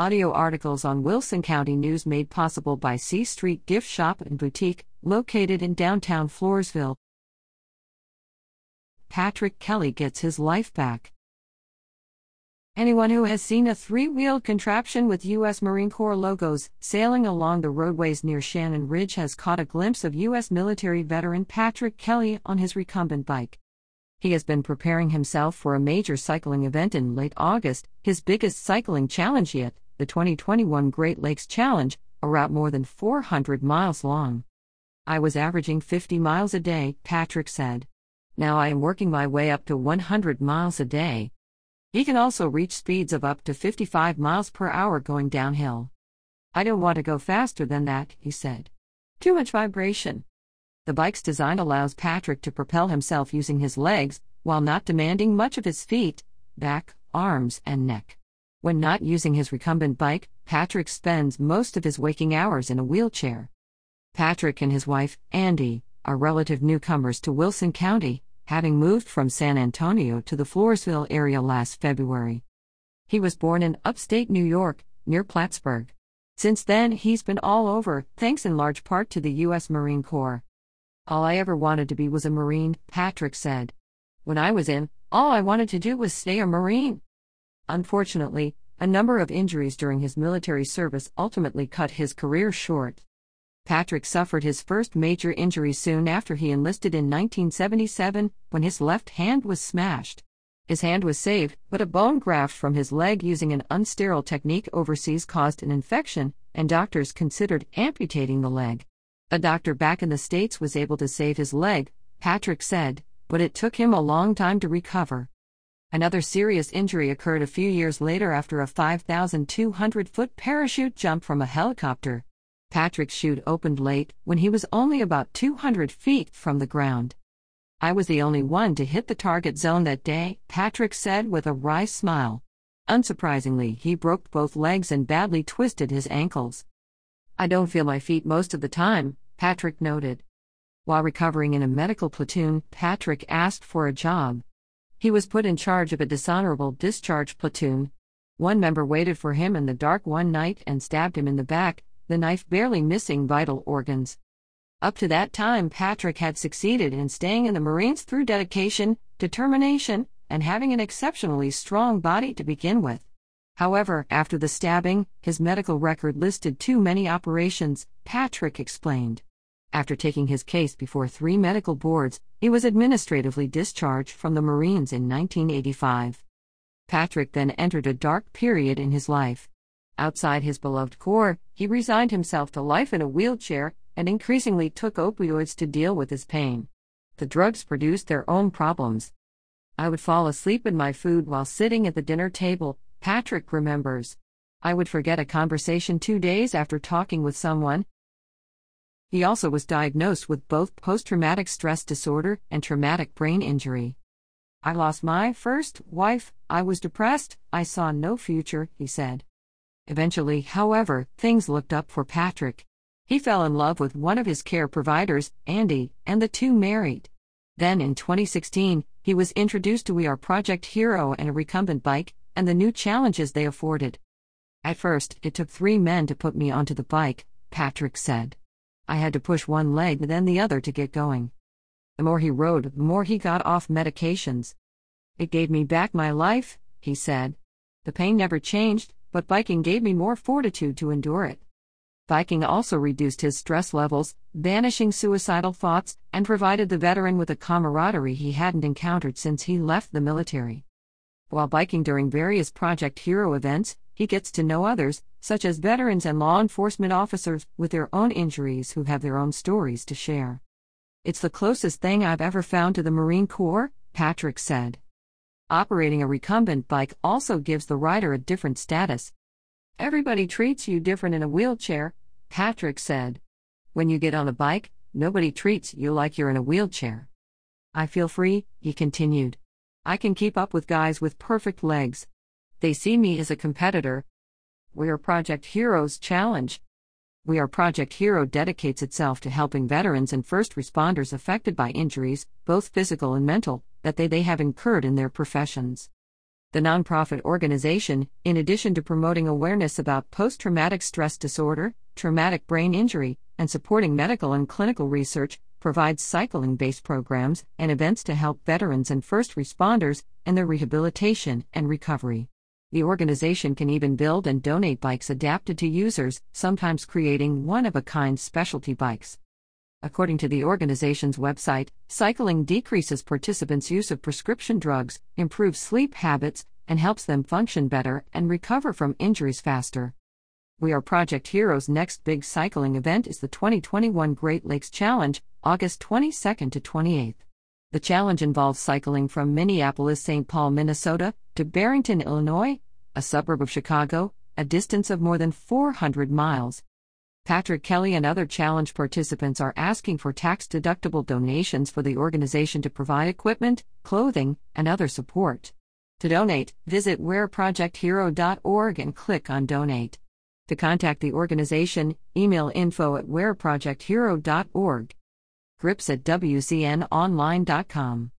Audio articles on Wilson County News made possible by C Street Gift Shop and Boutique, located in downtown Floresville. Patrick Kelly gets his life back. Anyone who has seen a three wheeled contraption with U.S. Marine Corps logos sailing along the roadways near Shannon Ridge has caught a glimpse of U.S. military veteran Patrick Kelly on his recumbent bike. He has been preparing himself for a major cycling event in late August, his biggest cycling challenge yet, the 2021 Great Lakes Challenge, a route more than 400 miles long. I was averaging 50 miles a day, Patrick said. Now I am working my way up to 100 miles a day. He can also reach speeds of up to 55 miles per hour going downhill. I don't want to go faster than that, he said. Too much vibration. The bike's design allows Patrick to propel himself using his legs, while not demanding much of his feet, back, arms, and neck. When not using his recumbent bike, Patrick spends most of his waking hours in a wheelchair. Patrick and his wife, Andy, are relative newcomers to Wilson County, having moved from San Antonio to the Floresville area last February. He was born in upstate New York, near Plattsburgh. Since then, he's been all over, thanks in large part to the U.S. Marine Corps. All I ever wanted to be was a Marine, Patrick said. When I was in, all I wanted to do was stay a Marine. Unfortunately, a number of injuries during his military service ultimately cut his career short. Patrick suffered his first major injury soon after he enlisted in 1977 when his left hand was smashed. His hand was saved, but a bone graft from his leg using an unsterile technique overseas caused an infection, and doctors considered amputating the leg. A doctor back in the States was able to save his leg, Patrick said, but it took him a long time to recover. Another serious injury occurred a few years later after a 5,200 foot parachute jump from a helicopter. Patrick's chute opened late, when he was only about 200 feet from the ground. I was the only one to hit the target zone that day, Patrick said with a wry smile. Unsurprisingly, he broke both legs and badly twisted his ankles. I don't feel my feet most of the time, Patrick noted. While recovering in a medical platoon, Patrick asked for a job. He was put in charge of a dishonorable discharge platoon. One member waited for him in the dark one night and stabbed him in the back, the knife barely missing vital organs. Up to that time, Patrick had succeeded in staying in the Marines through dedication, determination, and having an exceptionally strong body to begin with. However, after the stabbing, his medical record listed too many operations, Patrick explained. After taking his case before three medical boards, he was administratively discharged from the Marines in 1985. Patrick then entered a dark period in his life. Outside his beloved Corps, he resigned himself to life in a wheelchair and increasingly took opioids to deal with his pain. The drugs produced their own problems. I would fall asleep in my food while sitting at the dinner table, Patrick remembers. I would forget a conversation two days after talking with someone. He also was diagnosed with both post traumatic stress disorder and traumatic brain injury. I lost my first wife, I was depressed, I saw no future, he said. Eventually, however, things looked up for Patrick. He fell in love with one of his care providers, Andy, and the two married. Then in 2016, he was introduced to We Are Project Hero and a recumbent bike, and the new challenges they afforded. At first, it took three men to put me onto the bike, Patrick said. I had to push one leg then the other to get going. The more he rode, the more he got off medications. It gave me back my life, he said. The pain never changed, but biking gave me more fortitude to endure it. Biking also reduced his stress levels, banishing suicidal thoughts, and provided the veteran with a camaraderie he hadn't encountered since he left the military. While biking during various Project Hero events, he gets to know others, such as veterans and law enforcement officers with their own injuries who have their own stories to share. It's the closest thing I've ever found to the Marine Corps, Patrick said. Operating a recumbent bike also gives the rider a different status. Everybody treats you different in a wheelchair, Patrick said. When you get on a bike, nobody treats you like you're in a wheelchair. I feel free, he continued. I can keep up with guys with perfect legs. They see me as a competitor. We are Project Heroes Challenge. We Are Project Hero dedicates itself to helping veterans and first responders affected by injuries, both physical and mental, that they, they have incurred in their professions. The nonprofit organization, in addition to promoting awareness about post traumatic stress disorder, traumatic brain injury, and supporting medical and clinical research, provides cycling based programs and events to help veterans and first responders in their rehabilitation and recovery. The organization can even build and donate bikes adapted to users, sometimes creating one of a kind specialty bikes. According to the organization's website, cycling decreases participants' use of prescription drugs, improves sleep habits, and helps them function better and recover from injuries faster. We Are Project Hero's next big cycling event is the 2021 Great Lakes Challenge, August 22nd to 28th. The challenge involves cycling from Minneapolis, St. Paul, Minnesota, to Barrington, Illinois, a suburb of Chicago, a distance of more than 400 miles. Patrick Kelly and other challenge participants are asking for tax deductible donations for the organization to provide equipment, clothing, and other support. To donate, visit weareprojecthero.org and click on Donate. To contact the organization, email info at weareprojecthero.org. Grips at WCNonline.com.